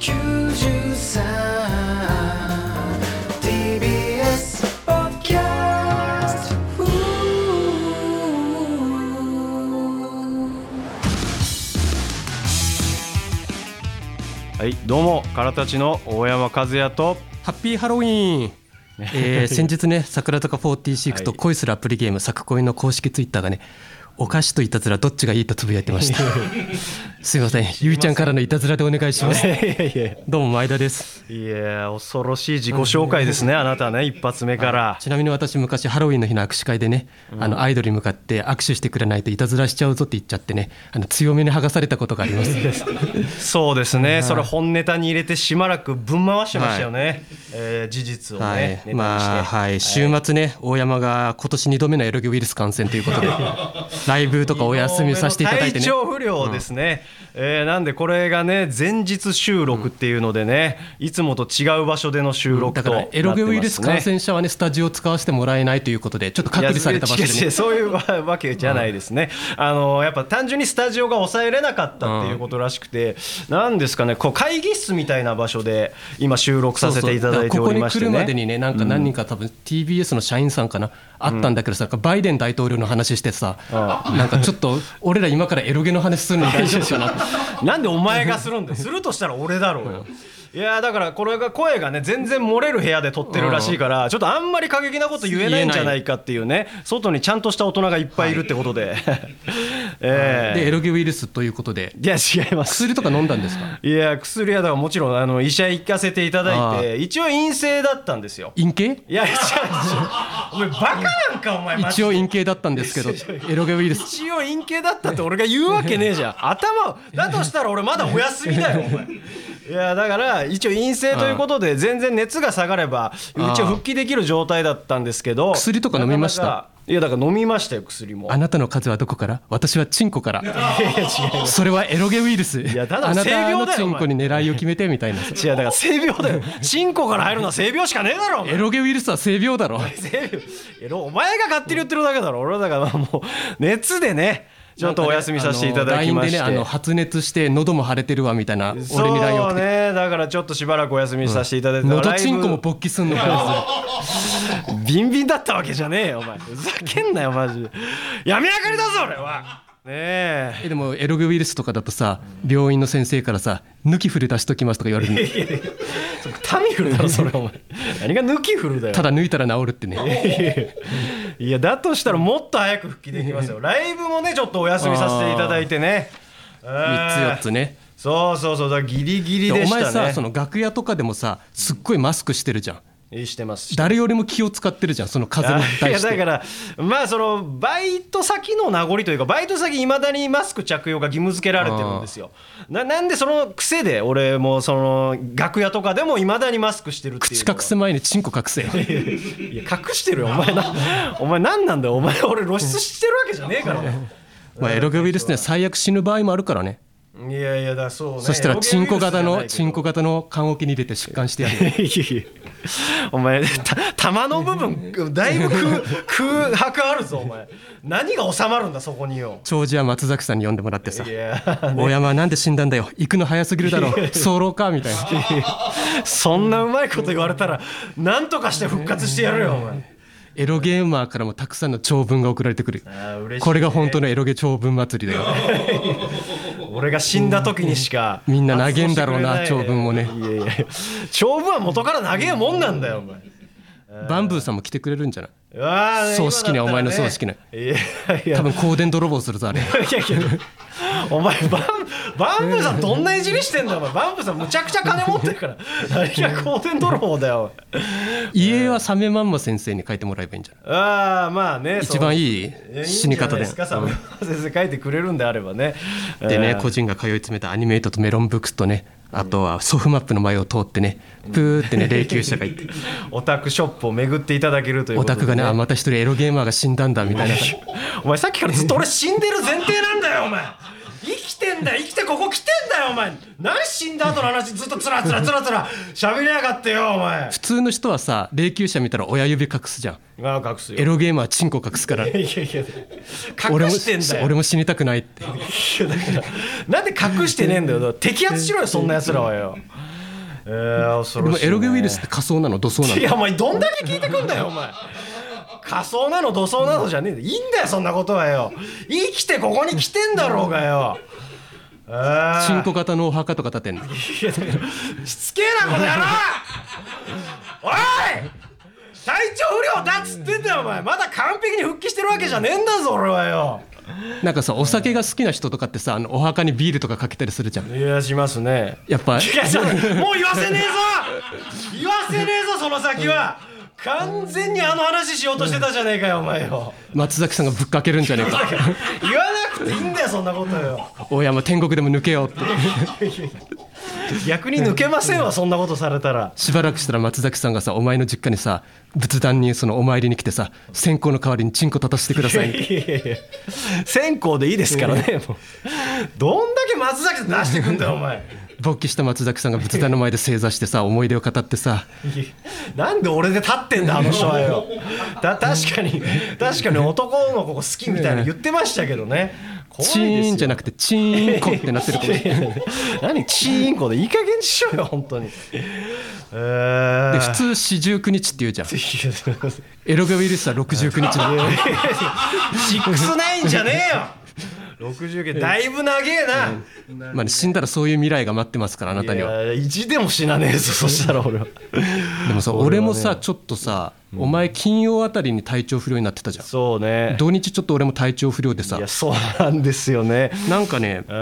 はい、どうも、からたちの大山和也と。ハッピーハロウィーン、えー先日ね桜坂46と恋するアプリゲーム作恋の公式ツイッターがねお菓子といたずらどっちがいいとつぶやいてました。すいません。ゆいちゃんからのいたずらでお願いします。いやいやどうも前田です。いや、恐ろしい自己紹介ですね、あなたね、一発目から。ちなみに私昔ハロウィンの日の握手会でね、あのアイドルに向かって握手してくれないといたずらしちゃうぞって言っちゃってねあの強めに剥がされたことがあります。そうですね、それ本ネタに入れてしばらくぶん回してましたよね。えー事実をね、はい。まあはい、週末ね、大山が今年2度目のエロゲウイルス感染ということで、ライブとかお休みさせていただいてね。体、調不良ですね、えーなんでこれがね前日収録っていうのでね、いつもと違う場所での収録だとね、からエロゲウイルス感染者はね、スタジオを使わせてもらえないということで、ちょっと隔離された場所でね。そういうわわけじゃないですね、あのやっぱ単純にスタジオが抑えれなかったっていうことらしくて、なんですかね、こう会議室みたいな場所で今、収録させていただいておりましてそうそうここに来るまでね。にね、なんか何人か多分 TBS の社員さんかな、あったんだけどさ、バイデン大統領の話してさ、なんかちょっと、俺ら今からエロゲの話するの大丈夫かな なんでお前がするんだよ、するとしたら俺だろうよ。いやーだからこれが声がね全然漏れる部屋で撮ってるらしいからちょっとあんまり過激なこと言えないんじゃないかっていうね外にちゃんとした大人がいっぱいいるってことで、えで、エロゲウイルスということで、えいや違います薬とか飲んだんですか？いや薬はだからもちろんあの医者行かせていただいて一応陰性だったんですよ。陰形？いや違う違う。お前バカなんかお前一応陰形だったんですけど、エロゲウイルス。一応陰形だったって俺が言うわけねえじゃん。頭をだとしたら俺まだお休みだよお前。いやだから一応陰性ということで全然熱が下がれば一応復帰できる状態だったんですけど薬とか飲みました？いやだから飲みましたよ薬も。あなたの数はどこから？私はチンコから。それはエロゲウイルス。やただ性病だよのチンコに狙いを決めてみたいな。違うだから性病だよ。チンコから入るのは性病しかねえだろエロゲウイルスは性病だろ。性病。お前が勝手に言ってるだけだろ。俺はだからもう熱でねちょっとお休みさせていただきまして、ね、あの発熱して喉も腫れてるわみたいな、俺に LINE をそう。ねだからちょっとしばらくお休みさせていただいて、喉ライブ。チンコも勃起すんのかな。ビンビンだったわけじゃねえよお前。ふざけんなよマジで。やめやがりだぞ俺はねえ。えでもエロゲウイルスとかだとさ、病院の先生からさ、抜き振り出しときますとか言われるの。タミフルだろそれお前。何が抜きフルだよ。ただ抜いたら治るってね。いやだとしたらもっと早く復帰できますよ。ライブもねちょっとお休みさせていただいてね。3つ4つね。そうそうそう。だギリギリでおしたね。前さ、その楽屋とかでもさ、すっごいマスクしてるじゃん。してます誰よりも気を使ってるじゃん、その風にい対して。やだからまあそのバイト先の名残というかバイト先いまだにマスク着用が義務付けられてるんですよななんでその癖で俺もその楽屋とかでもいまだにマスクしてるっていう口隠す前にチンコ隠せよ。いや隠してるよお前な お前何なんだよお前俺露出してるわけじゃねえからまあ、エロゲウイルスね、最悪死ぬ場合もあるからね。いやいやだそうね。そしたら、チンコ型の、チンコ型の棺桶に入れて疾患して やるお前た玉の部分だいぶ空 空白あるぞお前。何が収まるんだそこによ。長寿は松崎さんに呼んでもらってさ。い。や大山はなんで死んだんだよ。行くの早すぎるだろ。早漏かみたいな。そんなうまいこと言われたら何とかして復活してやるよお前。エロゲーマーからもたくさんの長文が送られてくる。ね。これが本当のエロゲ長文祭りだよ 俺が死んだ時にしかみんな投げんだろうな長文をね。いやいや長文は元から投げえもんなんだよお前。バンブーさんも来てくれるんじゃない？うわー葬式にはお前の葬式にいやいや多分香典泥棒するぞあれ。いやいや お前バンバンブーさんどんないじりしてんだよお前。バンブーさんむちゃくちゃ金持ってるから。何が香典泥棒だよ家はサメマンマ先生に書いてもらえばいいんじゃない？ああまあね一番いいい死に方で。ですかさ先生書いてくれるんであればね。でねえー個人が通い詰めたアニメイトとメロンブックスとねあとはソフマップの前を通ってねプーってね霊柩車がいて。オタクショップを巡っていただけるということで、オタクがねあまた一人エロゲーマーが死んだんだみたいな。お前さっきからずっと俺死んでる前提お前。生きてんだよ。生きてここ来てんだよお前。何死んだ後の話ずっとつらつらつらつら。喋りやがってよお前。普通の人はさ霊柩車見たら親指隠すじゃん。あ隠すよ。エロゲームはチンコ隠すから。いやいや俺も隠してんだよ。俺も死にたくないって。いやだからなんで隠してねえんだよ。摘発しろよそんな奴らはよ。えー、恐ろしい、ね、でもエロゲウイルスって仮想なの？土葬なの？いやお前どんだけ聞いてくんだよお前仮想なの土葬なのじゃねえんいいんだよそんなことはよ。生きてここに来てんだろうがよ。えー。チンコ型のお墓とか建てんの。いやだからしつけえなこの野郎。おい体調不良だっつってんだよお前。まだ完璧に復帰してるわけじゃねえんだぞ俺はよ。なんかさお酒が好きな人とかってさあのお墓にビールとかかけたりするじゃん。いやしますね。やっぱいやちょっともう言わせねえぞ。言わせねえぞその先は完全にあの話しようとしてたじゃねえかよお前よ。松崎さんがぶっかけるんじゃねえか。言わなくていいんだよそんなことよ。おやもう天国でも抜けようって。逆に抜けませんわそんなことされたら。しばらくしたら松崎さんがさお前の実家にさ仏壇にそのお参りに来てさ線香の代わりにチンコ立たせてください。いやいやいや線香でいいですからねもう。どんだけ松崎さん出してくんだよお前勃起した松崎さんが仏壇の前で正座してさ思い出を語ってさ。なんで俺で立ってんだあの人はよ。だ確かに 確かに男の子好きみたいな言ってましたけどね。怖チーンじゃなくてチーンコってなってるかも 何チーンコでいい加減にしろよ本当に。えー。で普通四十九日って言うじゃん。エロゲウイルスは69日だ。シックスナインじゃねえよ60件だいぶ長えな、まあね死んだらそういう未来が待ってますからあなたには。いや一でも死なねえぞそしたら俺は。でもさ俺もさちょっとさお前金曜あたりに体調不良になってたじゃん。そうね。土日ちょっと俺も体調不良でさ。いやそうなんですよね。なんかねう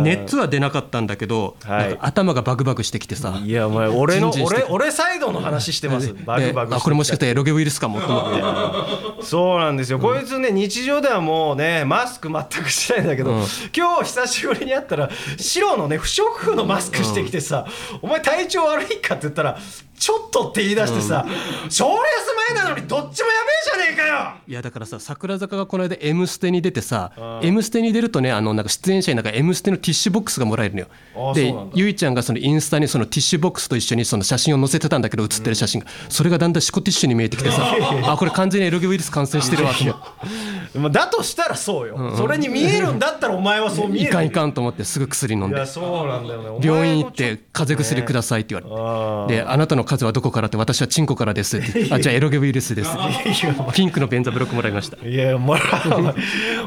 ん。熱は出なかったんだけど、はい。なんか頭がバグバグしてきてさ。いやお前俺の俺俺サイドの話してます。バグバグであこれもしかしたらエロゲウイルスかもと思って。そうなんですよ、こいつね日常ではもうねマスク全くしてないんだけど、うん。今日久しぶりに会ったら白のね不織布のマスクしてきてさ、お前体調悪いかって言ったらちょっとって言い出してさ、賞レース前なのにどっちもやべえじゃねえかよ。いやだからさ桜坂がこの間「M ステ」に出てさあ「M ステ」に出るとねあのなんか出演者になんか「M ステ」のティッシュボックスがもらえるのよ。でゆいちゃんがそのインスタにそのティッシュボックスと一緒にその写真を載せてたんだけど写ってる写真が。それがだんだんシコティッシュに見えてきてさあこれ完全にエロゲウイルス感染してるわと思って まあだとしたらそうよ、それに見えるんだったらお前はそう見える。いかんいかんと思ってすぐ薬飲んで。病院行って風邪薬くださいって言われて。あで、あなたの風邪はどこからって、私はチンコからです。あ、じゃあエロゲウイルスです。ピンクの便座ブロックもらいました。いやもらお前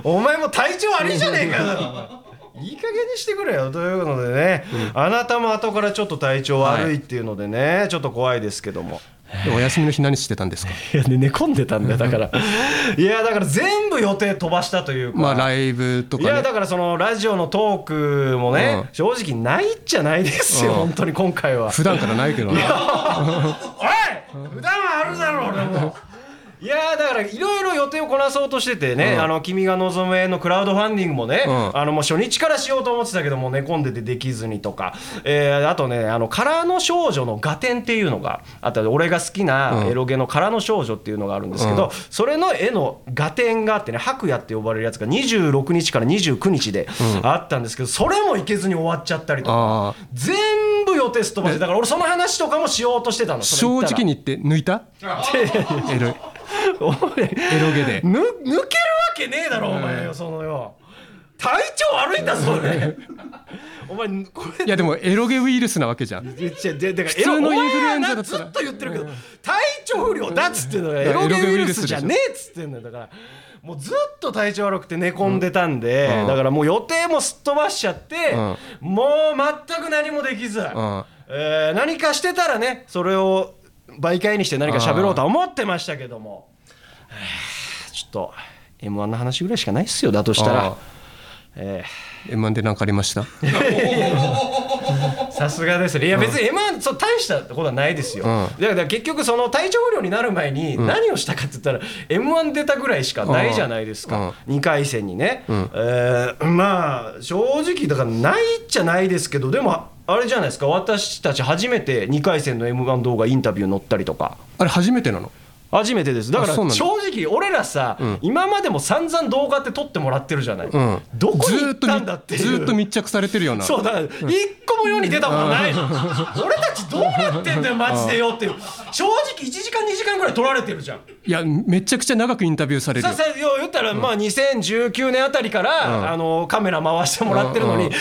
お前も体調悪いじゃねえか。よいい加減にしてくれよ。ということでね、あなたも後からちょっと体調悪いっていうのでね、ちょっと怖いですけども。でお休みの日何してたんですか？いやね寝込んでたんだよだから。いやだから全部予定飛ばしたというか、まあライブといやかね。だからそのラジオのトークもね、うん。正直ないっちゃないですよ、うん。本当に今回は。普段からないけどね。おい普段はあるだろ俺もいやーだからいろいろ予定をこなそうとしててね、うん。あの君が望むへのクラウドファンディングもね、うん。あのもう初日からしようと思ってたけども寝込んでてできずにとか、えーあとねあの空の少女の画展っていうのがあった俺が好きなうん。エロゲの空の少女っていうのがあるんですけど、うん。それの絵の画展があってね白夜って呼ばれるやつが26日から29日であったんですけど、それも行けずに終わっちゃったりとか。全部予定すっ飛ばしてだから俺その話とかもしようとしてたの正直に言って抜いた？エロおいエロゲで。ぬ抜けるわけねえだろお前よそのよ。体調悪いんだぞ俺 お前これ。いやでもエロゲウイルスなわけじゃん。でででで普通のインフルエンザだずっと言ってるけど体調不良だっつってんのよ。エロゲウイルスじゃねえっつってんのよ。だからもうずっと体調悪くて寝込んでたんで、うん。だからもう予定もすっ飛ばしちゃって、うもう全く何もできず、ん。えー何かしてたらねそれを媒介にして何か喋ろうとは思ってましたけども。はあ ちょっと m 1の話ぐらいしかないっすよだとしたあら。えー。M1 で何かありました？さすがですね。いや別に M1 そう大したことはないですよ、うん。だから結局その体調不良になる前に何をしたかって言ったら M1 出たぐらいしかないじゃないですか、2回戦にね、ん。えーまあ正直だからないっちゃないですけどでもあれじゃないですか。私たち初めて2回戦の M1 動画インタビュー載ったりとか。あれ初めてなの？初めてです。だから正直俺らさ、今までも散々動画って撮ってもらってるじゃない、うん。どこに行ったんだってずーっと密着されてるような。そうだから一個も世に出たことないの。俺たちどうなってんだよマジでよっていう。正直1時間2時間ぐらい撮られてるじゃん。いやめちゃくちゃ長くインタビューされるよ。ささよ言ったらまあ2019年あたりから、あのカメラ回してもらってるのに、うん。一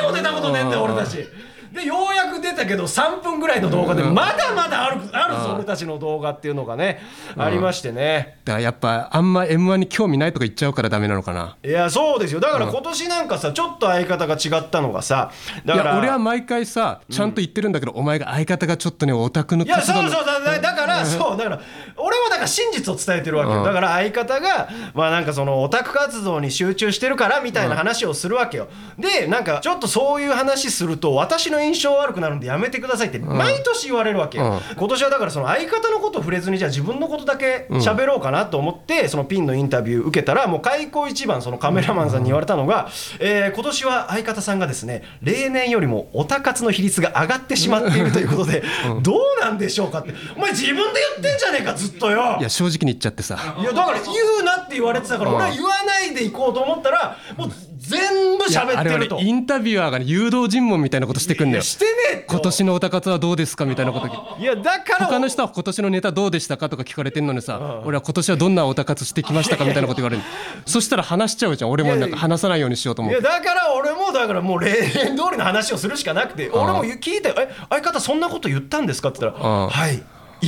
回も出たことねえんだよ、俺たち。でようやく出たけど3分ぐらいの動画でまだまだあるあるぞ俺たちの動画っていうのがねありましてね。だからやっぱあんま m 1に興味ないとか言っちゃうからダメなのかな。いやそうですよ。だから今年なんかさちょっと相方が違ったのがさだいからや俺は毎回さちゃんと言ってるんだけど、お前が相方がちょっとねオタクのいや活動のそうそうだだだから そうだから俺はだから真実を伝えてるわけよ。だから相方がまあなんかそのオタク活動に集中してるからみたいな話をするわけよ。でなんかちょっとそういう話すると私の印象悪くなるんでやめてくださいって毎年言われるわけよ。今年はだからその相方のことを触れずにじゃあ自分のことだけ喋ろうかなと思ってそのピンのインタビュー受けたらもう開口一番そのカメラマンさんに言われたのがえー今年は相方さんがですね例年よりもオタ活の比率が上がってしまっているということでどうなんでしょうかって。お前自分で言ってんじゃねえかずっとよ。いや正直に言っちゃってさ。いやだから言うなって言われてたから俺は言わないでいこうと思ったらもう全部喋ってると。インタビュアーがね誘導尋問みたいなことしてくんだよ。してね今年のオタ活はどうですかみたいなこと。いやだから他の人は今年のネタどうでしたかとか聞かれてんのにさ俺は今年はどんなオタ活してきましたかみたいなこと言われるそしたら話しちゃうじゃん俺もなんか話さないようにしようと思って。いやだから俺もだからもう例年通りの話をするしかなくて俺も聞いて「え相方そんなこと言ったんですか?」って言ったら「うんはい」言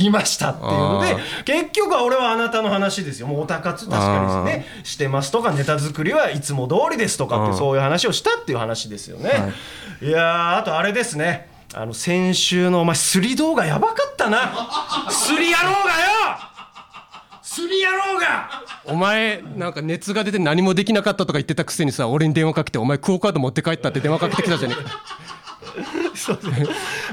いましたっていうので結局は俺はあなたの話ですよ。もうオタ活確かにですねしてますとかネタ作りはいつも通りですとかってそういう話をしたっていう話ですよね、い、やーあとあれですね。あの先週のお前スリ動画やばかったな。スリ野郎がよ！スリ野郎が！お前なんか熱が出て何もできなかったとか言ってたくせにさ俺に電話かけてお前クオカード持って帰ったって電話かけてきたじゃねえか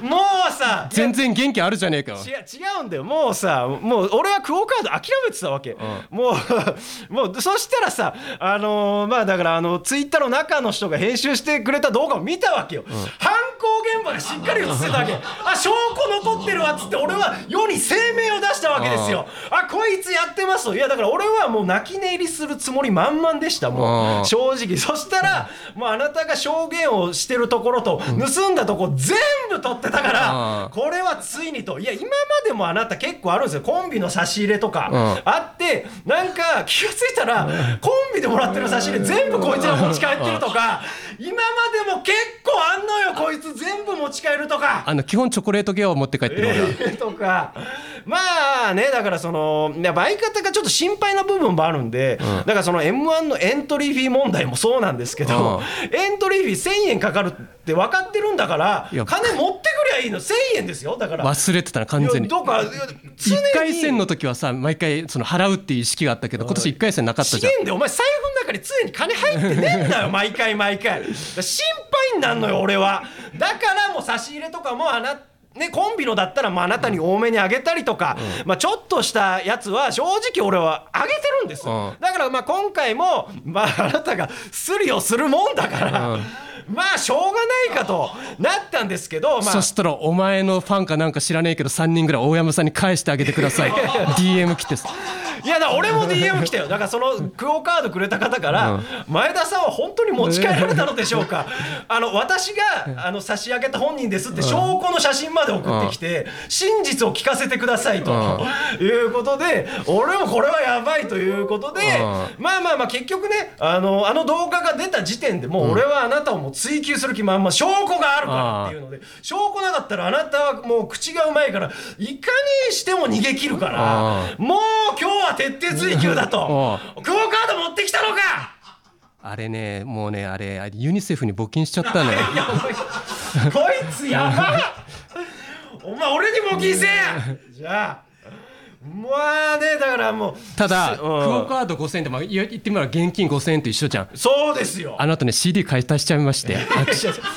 もうさ全然元気あるじゃねえか。よ違う違うんだよ。もうさもう俺はクオカード諦めてたわけ、もう もうそしたらさあのーまあだからあのツイッターの中の人が編集してくれた動画を見たわけよ、犯行現場がしっかり映ってたわけ。あ証拠残ってるわっつって俺は世に声明を出したわけですよ。あこいつやってますと。いやだから俺はもう泣き寝入りするつもり満々でしたもう。正直。そしたらもうあなたが証言をしてるところと盗んだとこ全部取ってたからこれはついにと。いや今までもあなた結構あるんですよ。コンビの差し入れとかうん。あってなんか気がついたらコンビでもらってる差し入れ全部こいつら持ち帰ってるとか今までも結構あんのよこいつ全部持ち帰るとか。あの基本チョコレートギアを持って帰ってる俺はえーとか。まあねだからその相方がちょっと心配な部分もあるんで、だからその m 1のエントリーフィー問題もそうなんですけど、エントリーフィー1000円かかるって分かってるんだから金持ってくりゃいいの。1000円ですよだから。忘れてたな完全に。いやとかいや常1に回戦の時はさ毎回その払うっていう意識があったけど今年1回戦なかったじゃん。お前財布の中に常に金入ってねえんだよ 毎回毎回。心配になんのよ俺は。だからもう差し入れとかもあなね、コンビのだったらまああなたに多めにあげたりとか、まあ、ちょっとしたやつは正直俺はあげてるんですよ、うん。だからまあ今回も、まあ、あなたがスリをするもんだから、まあしょうがないかとなったんですけど、まあ。そ、したらお前のファンかなんか知らねえけど3人ぐらい大山さんに返してあげてください。DM 来てさいやだ俺も DM 来たよ。だからそのクオカードくれた方から、前田さんは本当に持ち帰られたのでしょうか。あの私があの差し上げた本人ですって証拠の写真まで送ってきて、真実を聞かせてくださいと、いうことで俺もこれはやばいということで、まあまあまあ結局ねあのあの動画が出た時点でもう俺はあなたをもう追求する気満々証拠があるからっていうので証拠なかったらあなたはもう口がうまいからいかにしても逃げ切るからあもう今日は徹底追求だと。あクオカード持ってきたのか。あれねもうねあれユニセフに募金しちゃったのよ。いやお前こいつやばっ。お前俺に募金せえ。やじゃあまあねだからもうただうん。クオカード5000円でまあ言ってみれば現金5000円と一緒じゃん。そうですよ。あの後ね CD 買い足しちゃいまして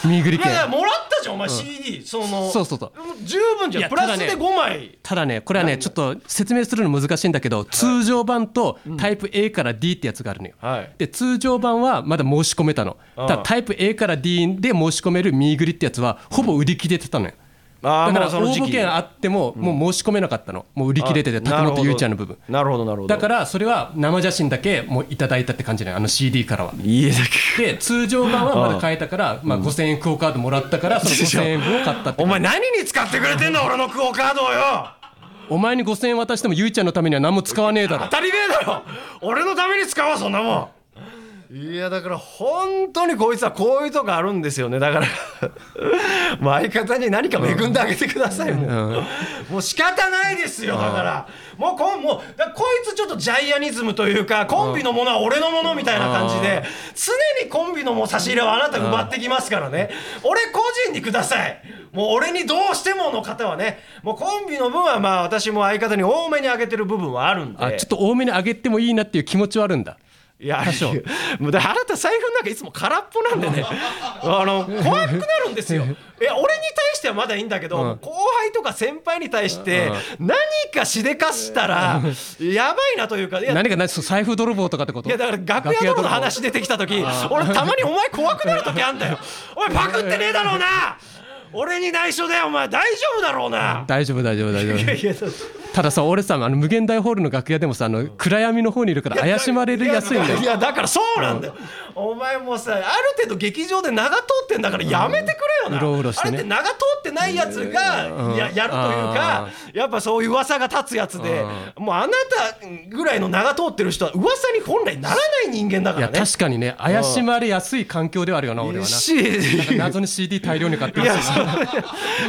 ミーグリ券。いやいやもらったじゃんお前 CD そのそうそうそう。十分じゃん。プラスでただね5枚。ただねこれはねちょっと説明するの難しいんだけど通常版とタイプ A から D ってやつがあるのよ。はい。で通常版はまだ申し込めたの。ただタイプ A から D で申し込めるミーグリってやつはほぼ売り切れてたのよ。あーだから応募券あってももう申し込めなかったの。もう売り切れててあなるほど。竹本ゆうちゃんの部分。なるほどなるほど。だからそれは生写真だけもういただいたって感じねあの CD からは。家だけ。で通常版はまだ買えたから、まあ、5000円クオカードもらったから その5000円分を買ったってお前何に使ってくれてんだ俺のクオカードをよ。お前に5000円渡してもゆうちゃんのためには何も使わねえだろ。当たり前だよ俺のために使うわそんなもんいやだから本当にこいつはこういうとこあるんですよね。だから もう相方に何か恵んであげてください、もうもう仕方ないですよだから。もうこんもうだこいつちょっとジャイアニズムというかコンビのものは俺のものみたいな感じで常にコンビのもう差し入れをあなた奪ってきますからね。俺個人にください。もう俺にどうしてもの方はねもうコンビの分はまあ私も相方に多めにあげてる部分はあるんで。あちょっと多めに上げてもいいなっていう気持ちはあるんだいやもうだからあなた財布の中いつも空っぽなんでね。あの怖くなるんですよ。いや俺に対してはまだいいんだけど、うん。後輩とか先輩に対して何かしでかしたらやばいなというか何が何財布泥棒とかってこといやだから楽屋泥の話出てきた時俺たまにお前怖くなる時あんだよ。おいパクってねえだろうな。俺に内緒だよお前。大丈夫だろうな。大丈夫大丈夫大丈夫。いやいやそうたださ俺さあの無限大ホールの楽屋でもさあの暗闇の方にいるから怪しまれるやすいんだよ。いやだからそうなんだよ、お前もさある程度劇場で長通ってんだからやめてくれよな、うろうろしてね。あれって長通ってないやつがややるというかやっぱそういう噂が立つやつでもうあなたぐらいの長通ってる人は噂に本来ならない人間だかいやらね確かにね怪しまれやすい環境ではあるよな俺はな。し謎に CD 大量に買ってます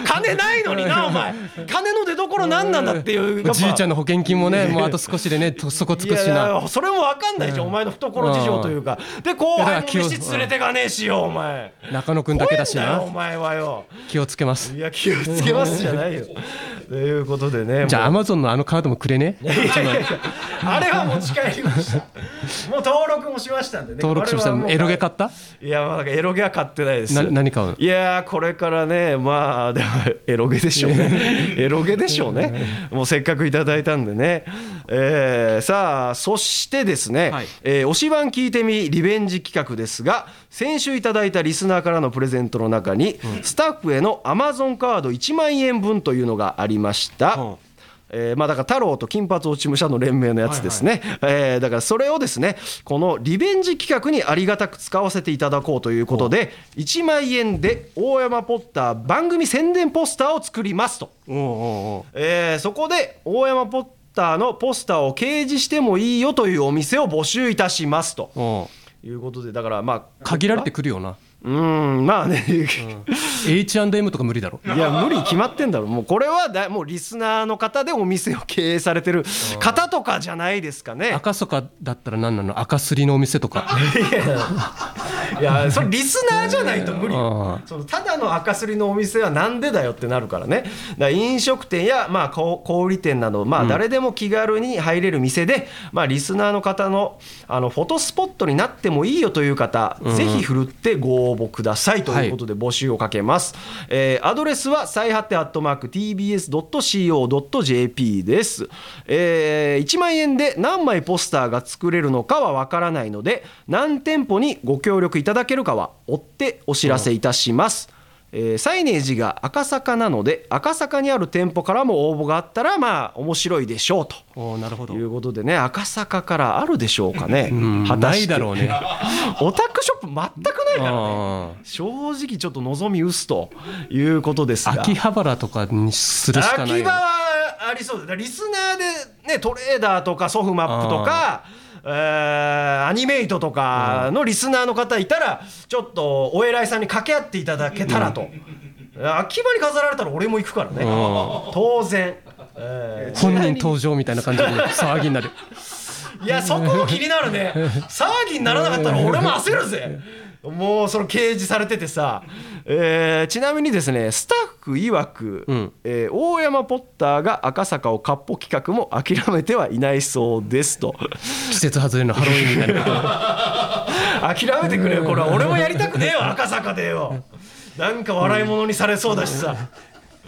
金ないのになお前。金の出所何なんだっていうやっぱじいちゃんの保険金もね もうあと少しでねと底つくしな。やそれも分かんないじゃん、お前の懐事情というか、で後輩も飯連れてかねえしよお前。中野くんだけだしな。お前は。よ気をつけます。いや気をつけますじゃないよ。ということでねじゃあアマゾンのあのカードもくれね？あれは持ち帰りました。もう登録もしましたんでね。登録しました。エロゲ買った？いやまだエロゲは買ってないです。な何買うの？いやーこれからねまあでもエロゲでしょうね。エロゲでしょうね。もうせっかくいただいたんでね、えーさあそしてですね、はい。えー推し版聞いてみリベンジ企画ですが先週いただいたリスナーからのプレゼントの中に、スタッフへのアマゾンカード1万円分というのがありました、うんえーまあだから太郎と金髪落ち武者の連盟のやつですね、えーだからそれをですねこのリベンジ企画にありがたく使わせていただこうということで1万円で大山ポッター番組宣伝ポスターを作りますと、おうおうえーそこで大山ポッターのポスターを掲示してもいいよというお店を募集いたしますと。いうことでだからまあ限られてくるよなうーんまあね、H&M とか無理だろ。いや無理決まってんだろ。もうこれはだもうリスナーの方でお店を経営されてる方とかじゃないですかね。赤坂だったら何なの？赤すりのお店とか。いやそれリスナーじゃないと無理そのただの赤すりのお店はなんでだよってなるからね。だ飲食店やまあ小小売店などまあ誰でも気軽に入れる店で、まあリスナーの方のあのフォトスポットになってもいいよという方、ぜひふるってご応募応募くださいということで募集をかけます、えーアドレスは最果てアットマーク TBS.CO.JP です、えー1万円で何枚ポスターが作れるのかはわからないので何店舗にご協力いただけるかは追ってお知らせいたします、えーサイネージが赤坂なので赤坂にある店舗からも応募があったらまあ面白いでしょうと。おうなるほど。いうことでね赤坂からあるでしょうかね、うんないだろうね。オタクショップ全くないからね。あ正直ちょっと望み薄ということですが。ー秋葉原とかにするしかないよ秋葉はありそうだ。だからリスナーでねトレーダーとかソフマップとかえーアニメイトとかのリスナーの方いたらちょっとお偉いさんに掛け合っていただけたらと、秋葉に飾られたら俺も行くからね。当然、えー本人登場みたいな感じで騒ぎになる。いやそこも気になるね。騒ぎにならなかったら俺も焦るぜもうその掲示されててさ、えーちなみにですねスタッフ曰く、うん。えー大山ポッターが赤坂をかっぽ企画も諦めてはいないそうですと。季節外れのハロウィンになる。諦めてくれよこれは。俺もやりたくねえよ赤坂でよ。なんか笑い物にされそうだしさ。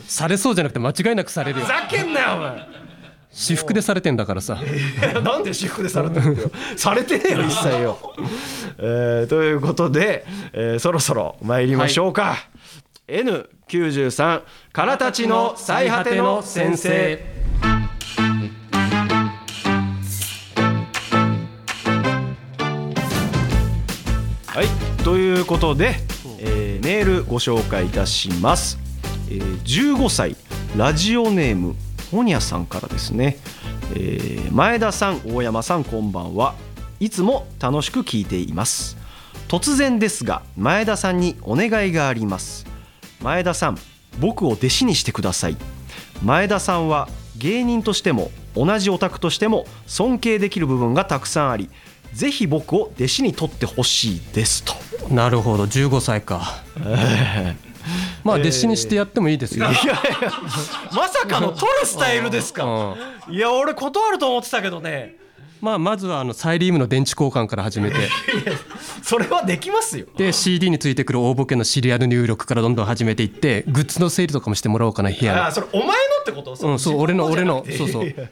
されそうじゃなくて間違いなくされるよ。ふざけんなよお前私服でされてんだからさ。なんで私服でされてるんだよ。されてねえよ。一切よ、えーということで、えーそろそろ参りましょうか、N93 からたちの最果ての先生。はい。ということで、えーメールご紹介いたします、えー15歳ラジオネームホニャさんからですね、えー前田さん大山さんこんばんは。いつも楽しく聞いています。突然ですが前田さんにお願いがあります。前田さん僕を弟子にしてください。前田さんは芸人としても同じオタクとしても尊敬できる部分がたくさんありぜひ僕を弟子に取ってほしいですと。なるほど15歳か まあ弟子にしてやってもいいですよ、いやいやまさかの取るスタイルですか。いや俺断ると思ってたけどね。まあまずはあのサイリウムの電池交換から始めて。それはできますよ。で CD についてくる大ボケのシリアル入力からどんどん始めていってグッズの整理とかもしてもらおうかな部屋あそれお前のってこと？うんそう俺の俺のそうそう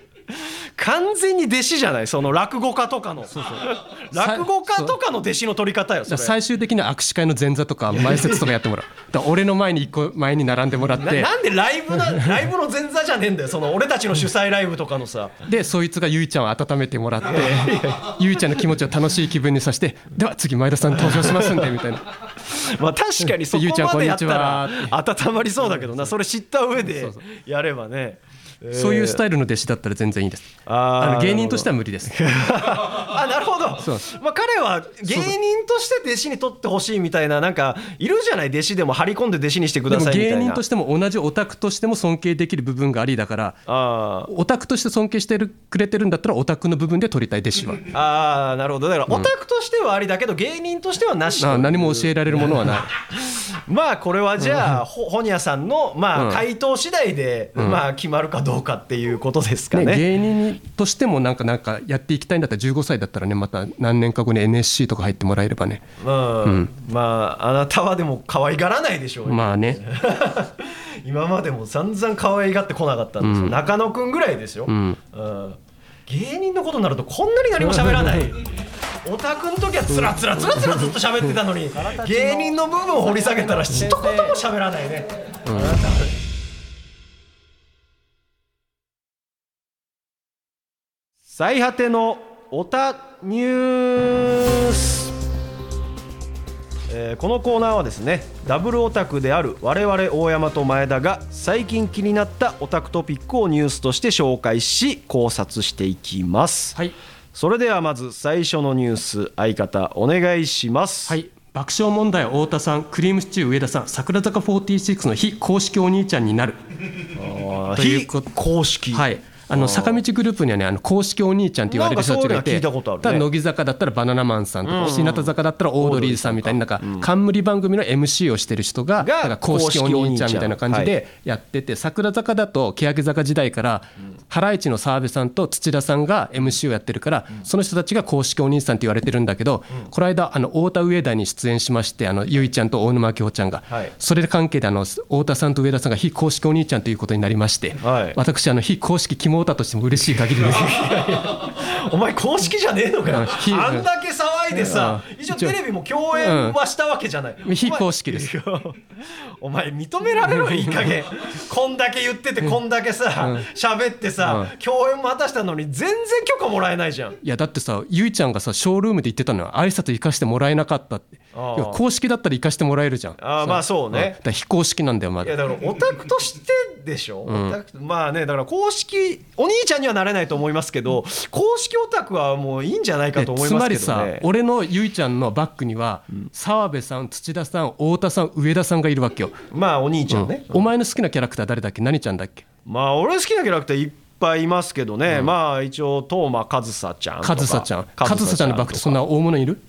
完全に弟子じゃない？その落語家とかの。落語家とかの弟子の取り方よ最終的には握手会の前座とか前説とかやってもらう。俺の前に一個前に並んでもらって。ななんでライブなライブの前座じゃねえんだよその俺たちの主催ライブとかのさ。でそいつがゆいちゃんを温めてもらって ゆいちゃんの気持ちを楽しい気分にさせてでは次前田さん登場しますんでみたいな。まあ確かにそこゆうちゃんまでやったこんにちらは。温まりそうだけどな。それ知った上でやればねそういうスタイルの弟子だったら全然いいです。あの芸人としては無理です。あなるほどまあ、彼は芸人として弟子に取ってほしいみたいななんかいるじゃない？弟子でも張り込んで弟子にしてくださいみたいな。芸人としても同じオタクとしても尊敬できる部分がありだからオタクとして尊敬してるくれてるんだったらオタクの部分で取りたい弟子は。あーなるほど。だからオタクとしてはありだけど芸人としてはなし。とあ何も教えられるものはない。まあこれはじゃあほホニャさんのまうん。あ回答次第でまあ決まるかどうかっていうことですかね、ね。芸人としてもなんかなんかやっていきたいんだったら15歳だったらねまた何年か後に NSC とか入ってもらえればね。うん。まああなたはでも可愛がらないでしょうよ。まあね。今までも散々可愛がってこなかったんですよ、中野くんぐらいですよ、ん。うん。芸人のことになるとこんなに何も喋らない。オタクの時はつらつらつらつらずっと喋ってたのに芸人の部分を掘り下げたら一言も喋らないね、あなた。最果てのオタニュース。えーこのコーナーはですねダブルオタクである我々大山と前田が最近気になったオタクトピックをニュースとして紹介し考察していきます、はい。それではまず最初のニュース相方お願いします。はい。爆笑問題太田さんクリームシチュー上田さん桜坂46の非公式お兄ちゃんになる。非ということ公式。はいあの坂道グループにはねあの公式お兄ちゃんって言われる人たちがいてただ乃木坂だったらバナナマンさんとか日向坂だったらオードリーさんみたいななんか冠番組の MC をしてる人ががだ公式お兄ちゃんみたいな感じでやってて桜坂だと欅坂時代からハライチの澤部さんと土田さんが MC をやってるからその人たちが公式お兄さんって言われてるんだけどこの間あの太田上田に出演しましてあのゆいちゃんと大沼京ちゃんが。はい。それで関係であの太田さんと上田さんが非公式お兄ちゃんということになりましてはい。私あの非公式キモオタとしても嬉しい限りです。お前公式じゃねえのかよ。あんだけ騒いでさうん。一応テレビも共演はしたわけじゃない、非公式です。お前 お前認められろいい加減。こんだけ言っててこんだけさ喋ってさ共演も果たしたのに全然許可もらえないじゃん。いやだってさゆいちゃんがさショールームで言ってたのは挨拶行かしてもらえなかった。って公式だったら行かしてもらえるじゃん。ああまあそうね。ん。だから非公式なんだよまだ。いやだからオタクとしてでしょ、オタクまあねだから公式お兄ちゃんにはなれないと思いますけど公式オタクはもういいんじゃないかと思いつますけどまりさね俺のゆいちゃんのバックには澤部さん土田さん太田さん上田さんがいるわけよ、まあお兄ちゃんね、お前の好きなキャラクター誰だっけ？何ちゃんだっけ？まあ俺好きなキャラクターいっぱいいますけどね、まあ一応東間和沙ちゃんとか。上総ちゃん。上総ちゃんのバックってそんなな大物いる？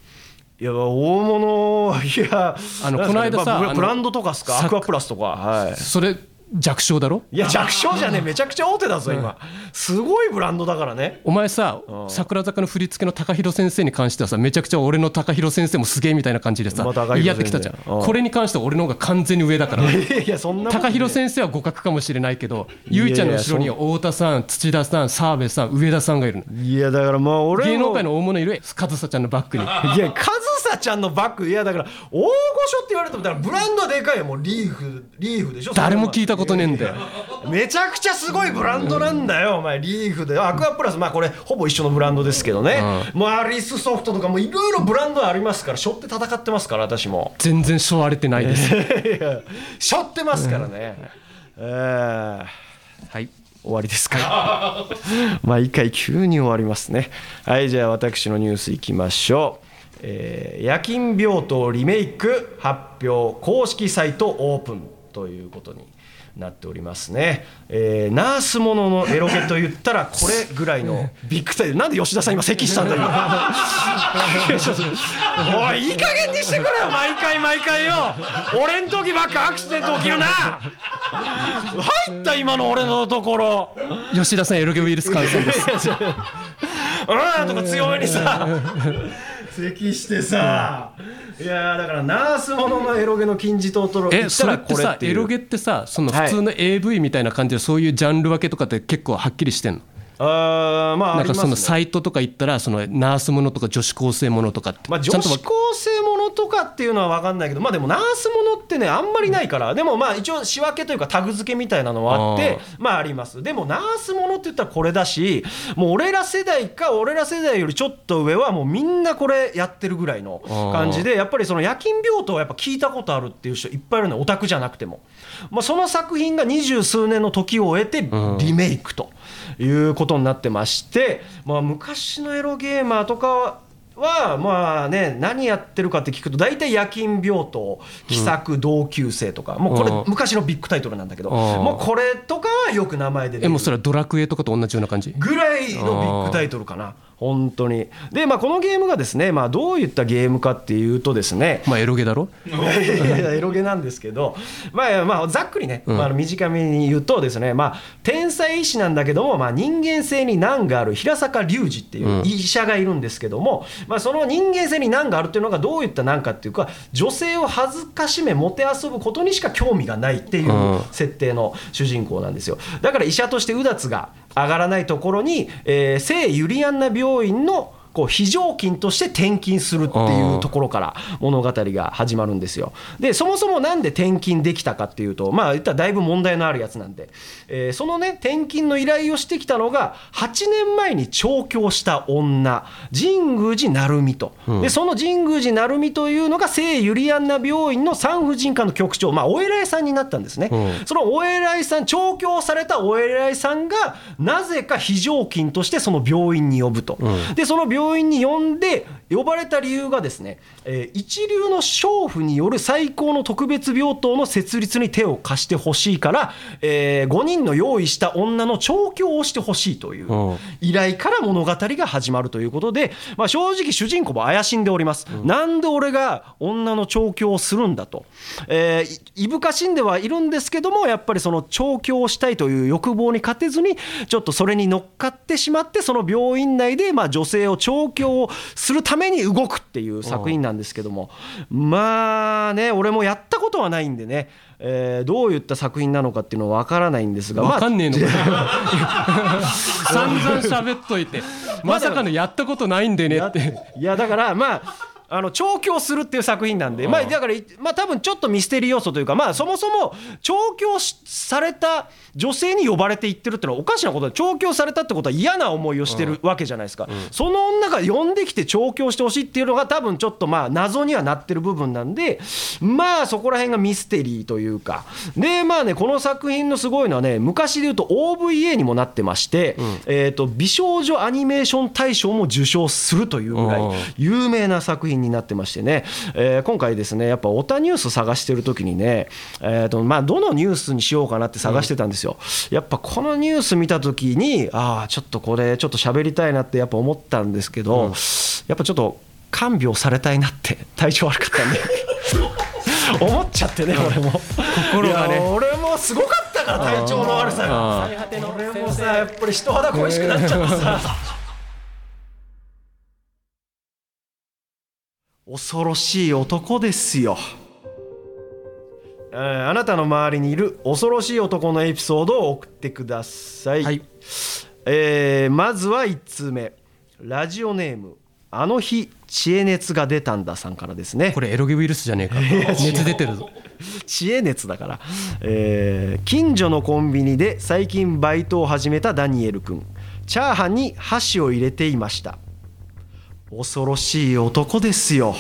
いや大物いや。あのこの間さまあブブランドとかっすか？さアクアプラスとか。はい。それ弱小だろ？いや弱小じゃねえ。めちゃくちゃ大手だぞ今。すごいブランドだからね。お前さ桜坂の振り付けの高弘先生に関してはさめちゃくちゃ俺の高弘先生もすげえみたいな感じでさまあ高弘言い合ってきたじゃん。これに関しては俺の方が完全に上だから。いやそんな高弘先生は互角かもしれないけどゆいちゃんの後ろには太田さん土田さん澤部さん上田さんがいるの。いやだからまあ俺も。芸能界の大物いる上総ちゃんのバックに。いや上サちゃんのバッグいやだから大御所って言われてもだからブランドはでかいよ。もうリーフリーフでしょ誰も聞いたことねえんだよ。めちゃくちゃすごいブランドなんだよお前リーフで。アクアプラスまあこれほぼ一緒のブランドですけどね、もうアリスソフトとかもいろいろブランドありますから背負って戦ってますから私も。全然しょわれてないです。いや背負ってますからね、えー。はい。終わりですか。毎回急に終わりますね。はいじゃあ私のニュースいきましょう、えー夜勤病棟リメイク発表公式サイトオープンということになっておりますね、えーナースもののエロゲと言ったらこれぐらいの ビッグタイトルなんで吉田さん今咳したんだよ。おいいい加減にしてくれよ。毎回毎回よ。俺ん時ばっかアクシデント起きるな。入った今の俺のところ。吉田さんエロゲウイルス感染です。うんとか強めにさ。咳してさいやーだからナースもののエロゲの金字塔とろ言えったらそれってさエロゲってさそのはい。普通の AV みたいな感じでそういうジャンル分けとかって結構はっきりしてんの？あーまああなんかそのサイトとか行ったらそのナースものとか女子高生ものとかって。まあ、ちゃんとわ女子高生とかっていうのは分かんないけどまあでもナースものってねあんまりないからでもまあ一応仕分けというかタグ付けみたいなのはあってまああります。でもナースものって言ったらこれだしもう俺ら世代か俺ら世代よりちょっと上はもうみんなこれやってるぐらいの感じでやっぱりその夜勤病棟はやっぱ聞いたことあるっていう人いっぱいいるのよ。オタクじゃなくても、まあ、その作品が二十数年の時を終えてリメイクということになってまして、まあ、昔のエロゲーマーとかははまあね何やってるかって聞くと大体夜勤病棟気さく同級生とか、もうこれうん。昔のビッグタイトルなんだけど、うん。もうこれとかはよく名前で出る。えもうそれはドラクエとかと同じような感じ？ぐらいのビッグタイトルかな本当に。でまあこのゲームがですねまあどういったゲームかっていうとですねまあエロゲだろ？いやいやエロゲなんですけど、まあ、まあざっくりね、まあ、短めに言うとですね、まあ、天才医師なんだけども、まあ、人間性に難がある平坂隆二っていう医者がいるんですけども、まあ、その人間性に難があるっていうのがどういった難かっていうか女性を恥ずかしめもてあそぶことにしか興味がないっていううん。設定の主人公なんですよ。だから医者としてうだつが上がらないところに、えー聖ユリアンナ病院のこう非常勤として転勤するっていうところから物語が始まるんですよ。でそもそもなんで転勤できたかっていうとまあ言ったらだいぶ問題のあるやつなんで、えーそのね転勤の依頼をしてきたのが8年前に調教した女神宮寺成美と、でその神宮寺成美というのが聖ユリアンナ病院の産婦人科の局長まあお偉いさんになったんですね。うん。そのお偉いさん調教されたお偉いさんがなぜか非常勤としてその病院に呼ぶと、でその病病院に呼んで呼ばれた理由がですね、えー一流の娼婦による最高の特別病棟の設立に手を貸してほしいから、え5人の用意した女の調教をしてほしいといううん。依頼から物語が始まるということで、まあ、正直主人公も怪しんでおります、なんで俺が女の調教をするんだと、えーいいぶかしんではいるんですけどもやっぱりその調教をしたいという欲望に勝てずにちょっとそれに乗っかってしまってその病院内でまあ女性を調教をするために動くっていう作品なんですけども。まあね俺もやったことはないんでね、えーどういった作品なのかっていうのは分からないんですが。まあわかんねえのか。散々喋っといて。まさかのやったことないんでねやって。いやだからまああの調教するっていう作品なんで、まあ、だから、まあ、多分ちょっとミステリー要素というか、まあ、そもそも調教しされた女性に呼ばれていってるっていうのはおかしなことで調教されたってことは嫌な思いをしてるわけじゃないですか、その女が呼んできて調教してほしいっていうのが多分ちょっとまあ謎にはなってる部分なんでまあそこら辺がミステリーというか。でまあねこの作品のすごいのはね昔で言うと OVA にもなってまして、えー、と美少女アニメーション大賞も受賞するというぐらいうん。有名な作品になってましてね、えー今回ですねやっぱオタニュース探してる時にね、えーとまあ、どのニュースにしようかなって探してたんですよ、やっぱこのニュース見た時にああちょっとこれちょっと喋りたいなってやっぱ思ったんですけど、やっぱちょっと看病されたいなって体調悪かったんで。思っちゃってね俺も。心がね。俺もすごかったから体調の悪さが。あ俺もさやっぱり人肌恋しくなっちゃってさ恐ろしい男ですよ、えーあなたの周りにいる恐ろしい男のエピソードを送ってください、はい。えーまずは1通目。ラジオネームあの日知恵熱が出たんださんからですね。これエロゲウイルスじゃねえか。熱出てるぞ。知恵熱だから、えー近所のコンビニで最近バイトを始めたダニエル君。チャーハンに箸を入れていました恐ろしい男ですよ。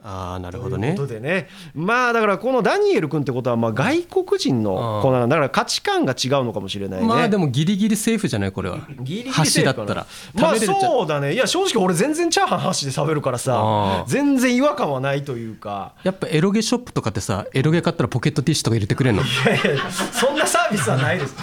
ああなるほどといねうことでね。まあだからこのダニエル君ってことはまあ外国人の子なんだ。から価値観が違うのかもしれないね。まあでもギリギリセーフじゃないこれは。ギリギリ箸だったら。まあそうだね。いや正直俺全然チャーハン箸で食べるからさ全然違和感はないというか。やっぱエロゲショップとかってさエロゲ買ったらポケットティッシュとか入れてくれんの？いやいやそんなサービスはないです。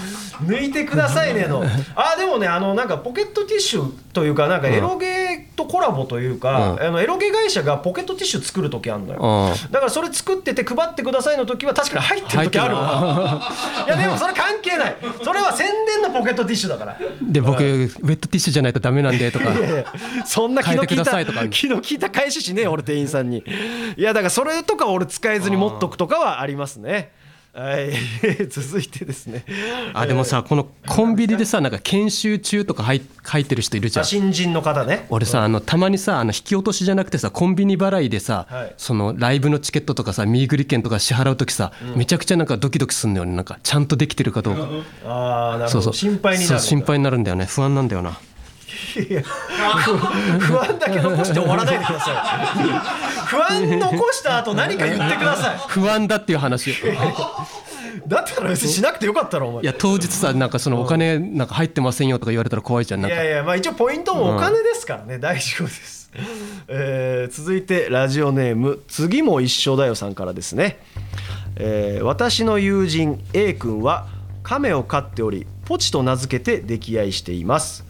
抜いてくださいねの。あでもねあのなんかポケットティッシュというかなんかエロゲとコラボというか、うん。あのエロゲ会社がポケットティッシュ作る時あるのよ、うん。だからそれ作ってて配ってくださいの時は確かに入ってる時あるわ。いやでもそれ関係ない。それは宣伝のポケットティッシュだから。で僕ウェットティッシュじゃないとダメなんでとか。そんな気の利いたさいとか。気の利いた返ししねえ俺店員さんに。いやだからそれとか俺使えずに持っとくとかはありますねはい。続いてですね。あでもさこのコンビニでさなんか研修中とか入書いてる人いるじゃん。新人の方ね。俺さあのたまにさあの引き落としじゃなくてさコンビニ払いでさ、はい。そのライブのチケットとかさミーグリ券とか支払う時さ、めちゃくちゃなんかドキドキするんだよね。なんかちゃんとできてるかどうか。ああなるほど。そうそう。心配になるそう心配になるんだよね。不安なんだよないや不不安だけ残して終わらないでください。不安残した後何か言ってくださ不安だっていう話だったら別にしなくてよかったろお前。いや当日さなんかそのお金なんか入ってませんよとか言われたら怖いじゃんなんか。いやいやまあ一応ポイントもお金ですからね、大丈夫です、えー続いてラジオネーム次も一緒だよさんからですね、えー私の友人 A 君は亀を飼っておりポチと名付けて溺愛しています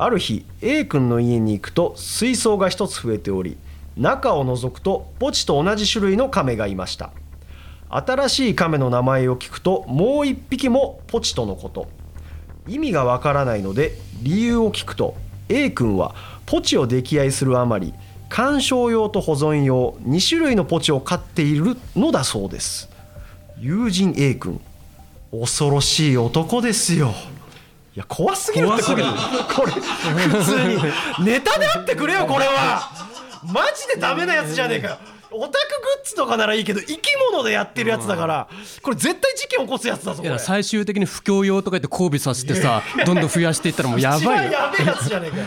ある日 A 君の家に行くと水槽が一つ増えており中を覗くとポチと同じ種類の亀がいました。新しい亀の名前を聞くともう一匹もポチとのこと。意味がわからないので理由を聞くと A 君はポチを溺愛するあまり鑑賞用と保存用2種類のポチを飼っているのだそうです。友人 A 君恐ろしい男ですよ。や怖すぎるってこれこれ普通に。ネタであってくれよこれは。マジでダメなやつじゃねえかよ。オタクグッズとかならいいけど生き物でやってるやつだから。これ絶対事件起こすやつだぞ最終的に不況用とか言って交尾させてさどんどん増やしていったらもうやばいよ。やべえやつじゃねえかよ。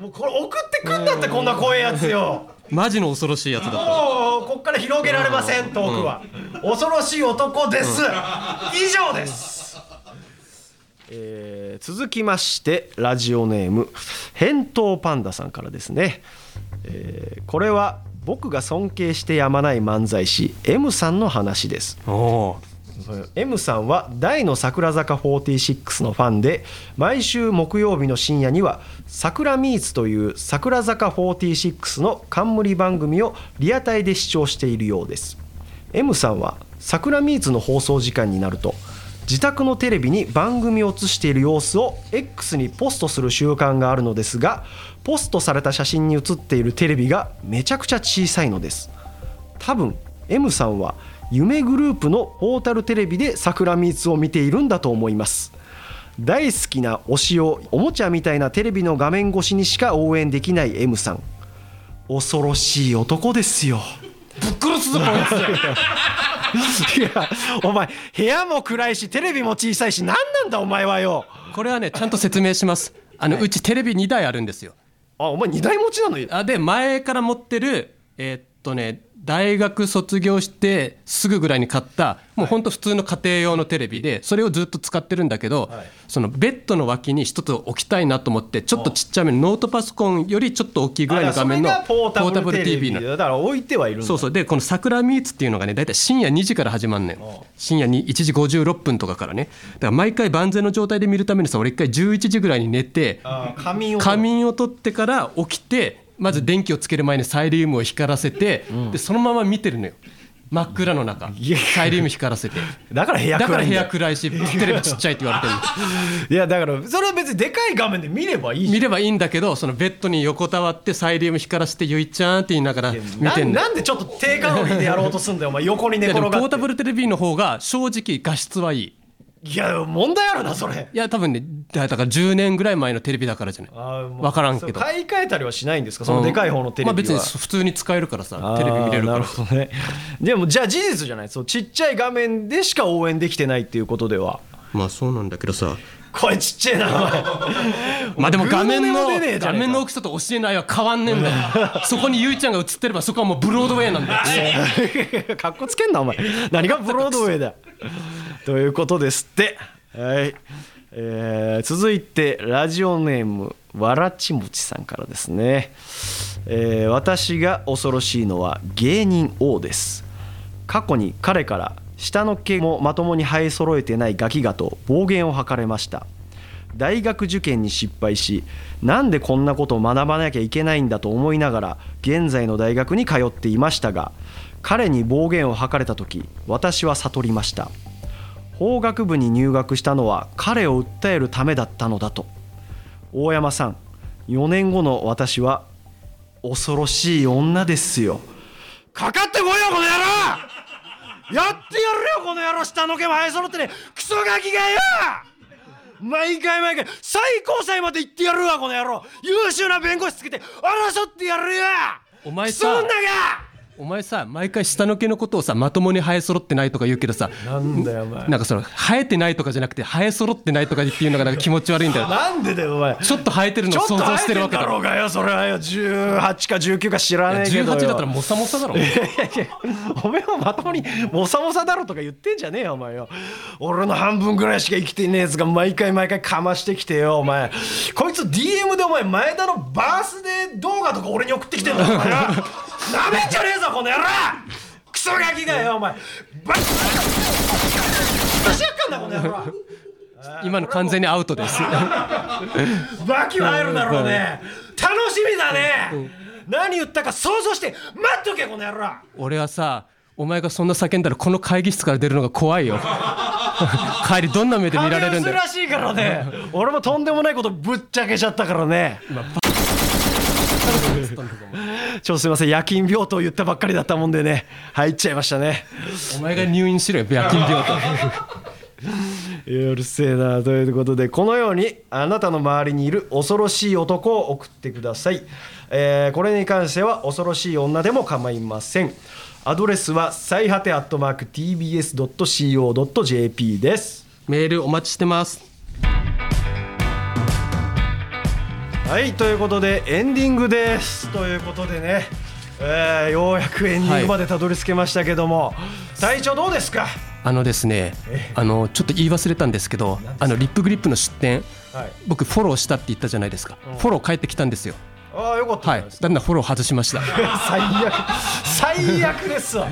もうこれ送ってくんだってこんな怖いやつよ。マジの恐ろしいやつだった。もうこっから広げられませんトークは。恐ろしい男です。以上ですえー続きましてラジオネーム返答パンダさんからですね、えーこれは僕が尊敬してやまない漫才師 M さんの話です。おお M さんは大の桜坂46のファンで毎週木曜日の深夜には「桜ミーツ」という桜坂46の冠番組をリアタイで視聴しているようです。M さんは桜ミーツの放送時間になると自宅のテレビに番組を映している様子を X にポストする習慣があるのですがポストされた写真に写っているテレビがめちゃくちゃ小さいのです。多分 M さんは夢グループのポータルテレビで桜ミーツを見ているんだと思います。大好きな推しをおもちゃみたいなテレビの画面越しにしか応援できない M さん。恐ろしい男ですよ。ぶっ殺すぞこいついやお前部屋も暗いしテレビも小さいし何なんだお前はよ。これはねちゃんと説明します。あのうちテレビ2台あるんですよ。あお前二台持ちなの？あで前から持ってるえーっとね大学卒業してすぐぐらいに買ったもうほんと普通の家庭用のテレビでそれをずっと使ってるんだけど、そのベッドの脇に一つ置きたいなと思ってちょっとちっちゃめのノートパソコンよりちょっと大きいぐらいの画面のポータブルテレビなのだから置いてはいるそうそう。でこの「桜ミーツ」っていうのがね大体深夜2時から始まるのよ深夜に1時56分とかからね。だから毎回万全の状態で見るためにさ俺一回11時ぐらいに寝て仮眠を取ってから起きてまず電気をつける前にサイリウムを光らせて、でそのまま見てるのよ。真っ暗の中。サイリウム光らせて。だから部屋だから部屋暗いしテレビちっちゃいって言われてる。のいやだからそれは別にでかい画面で見ればいい見ればいいんだけどそのベッドに横たわってサイリウム光らせて「ゆいちゃん」って言いながら見てんのななんでちょっと低カロリーでやろうとすんだよ。お前横に寝転がって。もポータブルテレビの方が正直画質はいいいや問題あるなそれ。いや多分ねだだから10年ぐらい前のテレビだからじゃない。あーもうわからんけど。買い替えたりはしないんですか？そのでかい方のテレビは、まあ別に普通に使えるからさテレビ見れるかあーならるほどね。でもじゃあ事実じゃない。そうちっちゃい画面でしか応援できてないっていうことでは。まあそうなんだけどさ。声ちっちゃいなお前。まあでも画面の画面の大きさと教えないは変わんねえんだよ。そこにゆいちゃんが映ってればそこはもうブロードウェイなんだよ。かっこつけんなお前。何がブロードウェイだ ということですって。はい、えー続いてラジオネームわらちもちさんからですね、えー私が恐ろしいのは芸人王です。過去に彼から下の毛もまともに生え揃えてないガキがと暴言を吐かれました。大学受験に失敗しなんでこんなことを学ばなきゃいけないんだと思いながら現在の大学に通っていましたが彼に暴言を吐かれた時私は悟りました。法学部に入学したのは彼を訴えるためだったのだと。大山さん4年後の私は恐ろしい女ですよ。かかってこいよこの野郎！やってやるよこの野郎下の毛も生え揃ってねクソガキがよ！毎回毎回最高裁まで行ってやるわこの野郎！優秀な弁護士つけて争ってやるよ！お前さクソ女がお前さ毎回下の毛のことをさまともに生え揃ってないとか言うけどさなんだよお前。なんかその生えてないとかじゃなくて生え揃ってないとかっていうのがなんか気持ち悪いんだよ。なんでだよお前。ちょっと生えてるちょっとのを想像し生えてるわけだろうが。よそれはよ。18か19か知らねえけどよ。18だったらモサモサだろ。いやおめえはまともにモサモサだろとか言ってんじゃねえよお前よ。俺の半分ぐらいしか生きてねえやつが毎回毎回かましてきてよお前。こいつ DM でお前前田のバースデー動画とか俺に送ってきてんだよお前よ なめんじゃねえぞこの野郎!クソガキがよお前。バッしやっかんだこの野郎今の完全にアウトですバキは入るだろうね楽しみだね何言ったか想像して待っとけこの野郎俺はさお前がそんな叫んだらこの会議室から出るのが怖いよ帰りどんな目で見られるんだよらしいからね俺もとんでもないことぶっちゃけちゃったからね ちょっとすいません夜勤病棟言ったばっかりだったもんでね。入っちゃいましたね。お前が入院しろよ夜勤病棟。うるせえなということでこのようにあなたの周りにいる恐ろしい男を送ってください、えーこれに関しては恐ろしい女でも構いません。アドレスは最果てアットマーク TBS.CO.JP です。メールお待ちしてますはいということでエンディングです。ということでね、えーようやくエンディングまでたどり着けましたけども、体調どうですか？あのですねあのちょっと言い忘れたんですけどあのリップグリップの出店はい。僕フォローしたって言ったじゃないですか。フォロー返ってきたんですよ。ああよかった。はい。だんだんフォロー外しました。最悪。最悪ですわ。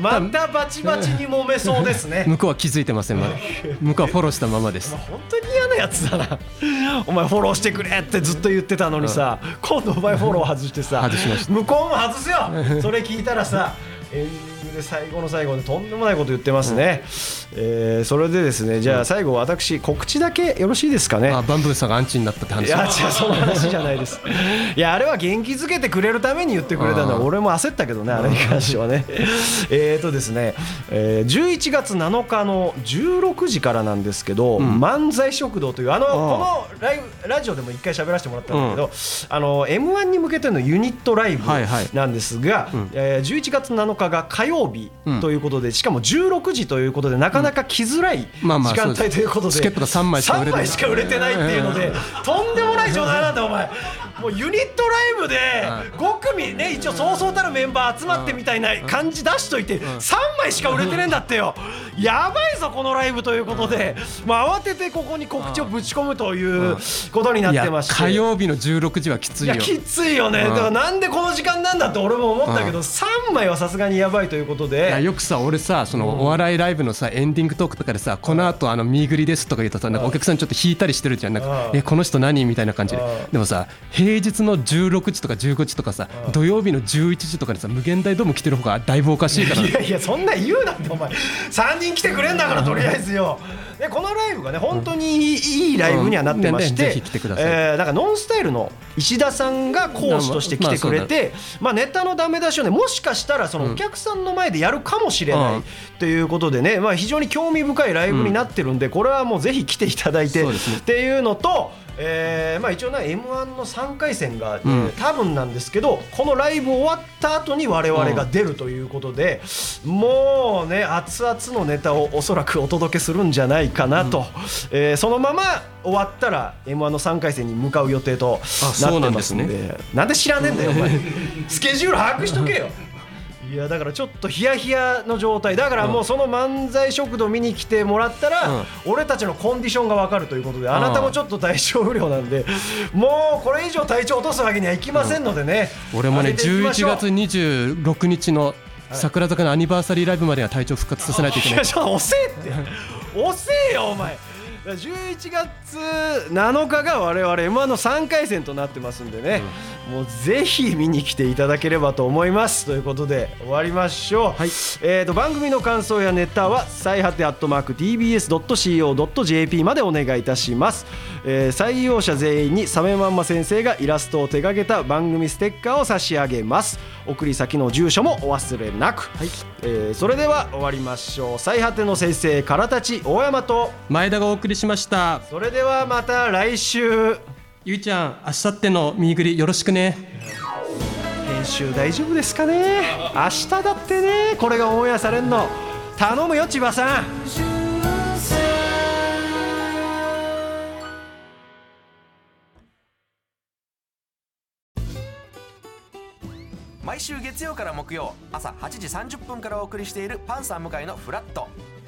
またバチバチに揉めそうですね。向こうは気づいてませんまだ。向こうはフォローしたままです。本当に嫌なやつだな。お前フォローしてくれってずっと言ってたのにさ、今度お前フォロー外してさ外しました。向こうも外すよ。それ聞いたらさエンディングで最後の最後でとんでもないこと言ってますね、えーそれでですねじゃあ最後私告知だけよろしいですかね？あバンブーさんがアンチになったって話。いや違うその話じゃないです。いやあれは元気づけてくれるために言ってくれたんだあー俺も焦ったけどねあれに関してはね。えーとですね、えー11月7日の16時からなんですけど、漫才食堂というあのこのライブラジオでも一回喋らせてもらったんだけど、あの m 1に向けてのユニットライブはいはい。なんですが、えー11月7日が火曜日ということで、しかも16時ということでなかなか来づらい時間帯ということで、チケットが3枚しか売れてない3枚しか売れてないっていうので、とんでもない状態なんだよお前もうユニットライブで5組ね一応そうそうたるメンバー集まってみたいな感じ出しといて3枚しか売れてねえんだってよ。やばいぞこのライブということで、まあ、慌ててここに告知をぶち込むということになってまして。火曜日の16時はきついよ。いやきついよね、だからなんでこの時間なんだって俺も思ったけど、3枚はさすがにやばいということで。よくさ俺さそのお笑いライブのさエンディングトークとかでさこの後あの見ぐりですとか言うとさなんかお客さんちょっと引いたりしてるじゃん。なんかうん。えこの人何みたいな感じで。うん。でもさ平日の16時とか15時とかさ土曜日の11時とかでさ無限大ドーム来てる方がだいぶおかしいから。いやいやそんな言うなってお前。3人来てくれんだかからとりあえずよ。でこのライブがね本当にいいいいライブにはなってましうん。てねぜひ来てください。えーだからノンスタイルの石田さんが講師として来てくれてまあネタのダメ出しをねもしかしたらそのお客さんの前でやるかもしれなうん。いということでねまあ非常に興味深いライブになってるんでこれはもうぜひ来ていただいてっていうのとえーまあ一応ね m 1の3回戦が、えーうん。多分なんですけどこのライブ終わった後に我々が出るということで、もうね熱々のネタをおそらくお届けするんじゃないかなと、えーそのまま終わったら m 1の3回戦に向かう予定となってますんで。なんなんで知らねえんだよお前。スケジュール把握しとけよいやだからちょっとヒヤヒヤの状態。だからもうその漫才食堂見に来てもらったら、うん。俺たちのコンディションが分かるということであなたもちょっと体調不良なんでもうこれ以上体調落とすわけにはいきませんのでね、俺もね上げていきまし11ょう。月26日の桜坂のアニバーサリーライブまでは体調復活させないといけない。いやちょ遅えって。遅えよお前。11月7日が我々 m 1の3回戦となってますんでね、もうぜひ見に来ていただければと思います。ということで終わりましょう、はい。えー、と番組の感想やネタは最果てアットマーク TBS.CO.JP までお願いいたします、えー採用者全員にサメマンマ先生がイラストを手掛けた番組ステッカーを差し上げます。送り先の住所もお忘れなく、えーそれでは終わりましょう。最果ての先生からたち大山と前田がお送りしました。それではまた来週ゆいちゃん明後日のミーグリよろしくね。編集大丈夫ですかね？明日だってね。これがオンエアされんの。頼むよ千葉さん。毎週月曜から木曜朝8時30分からお送りしているパンサー向井のフラット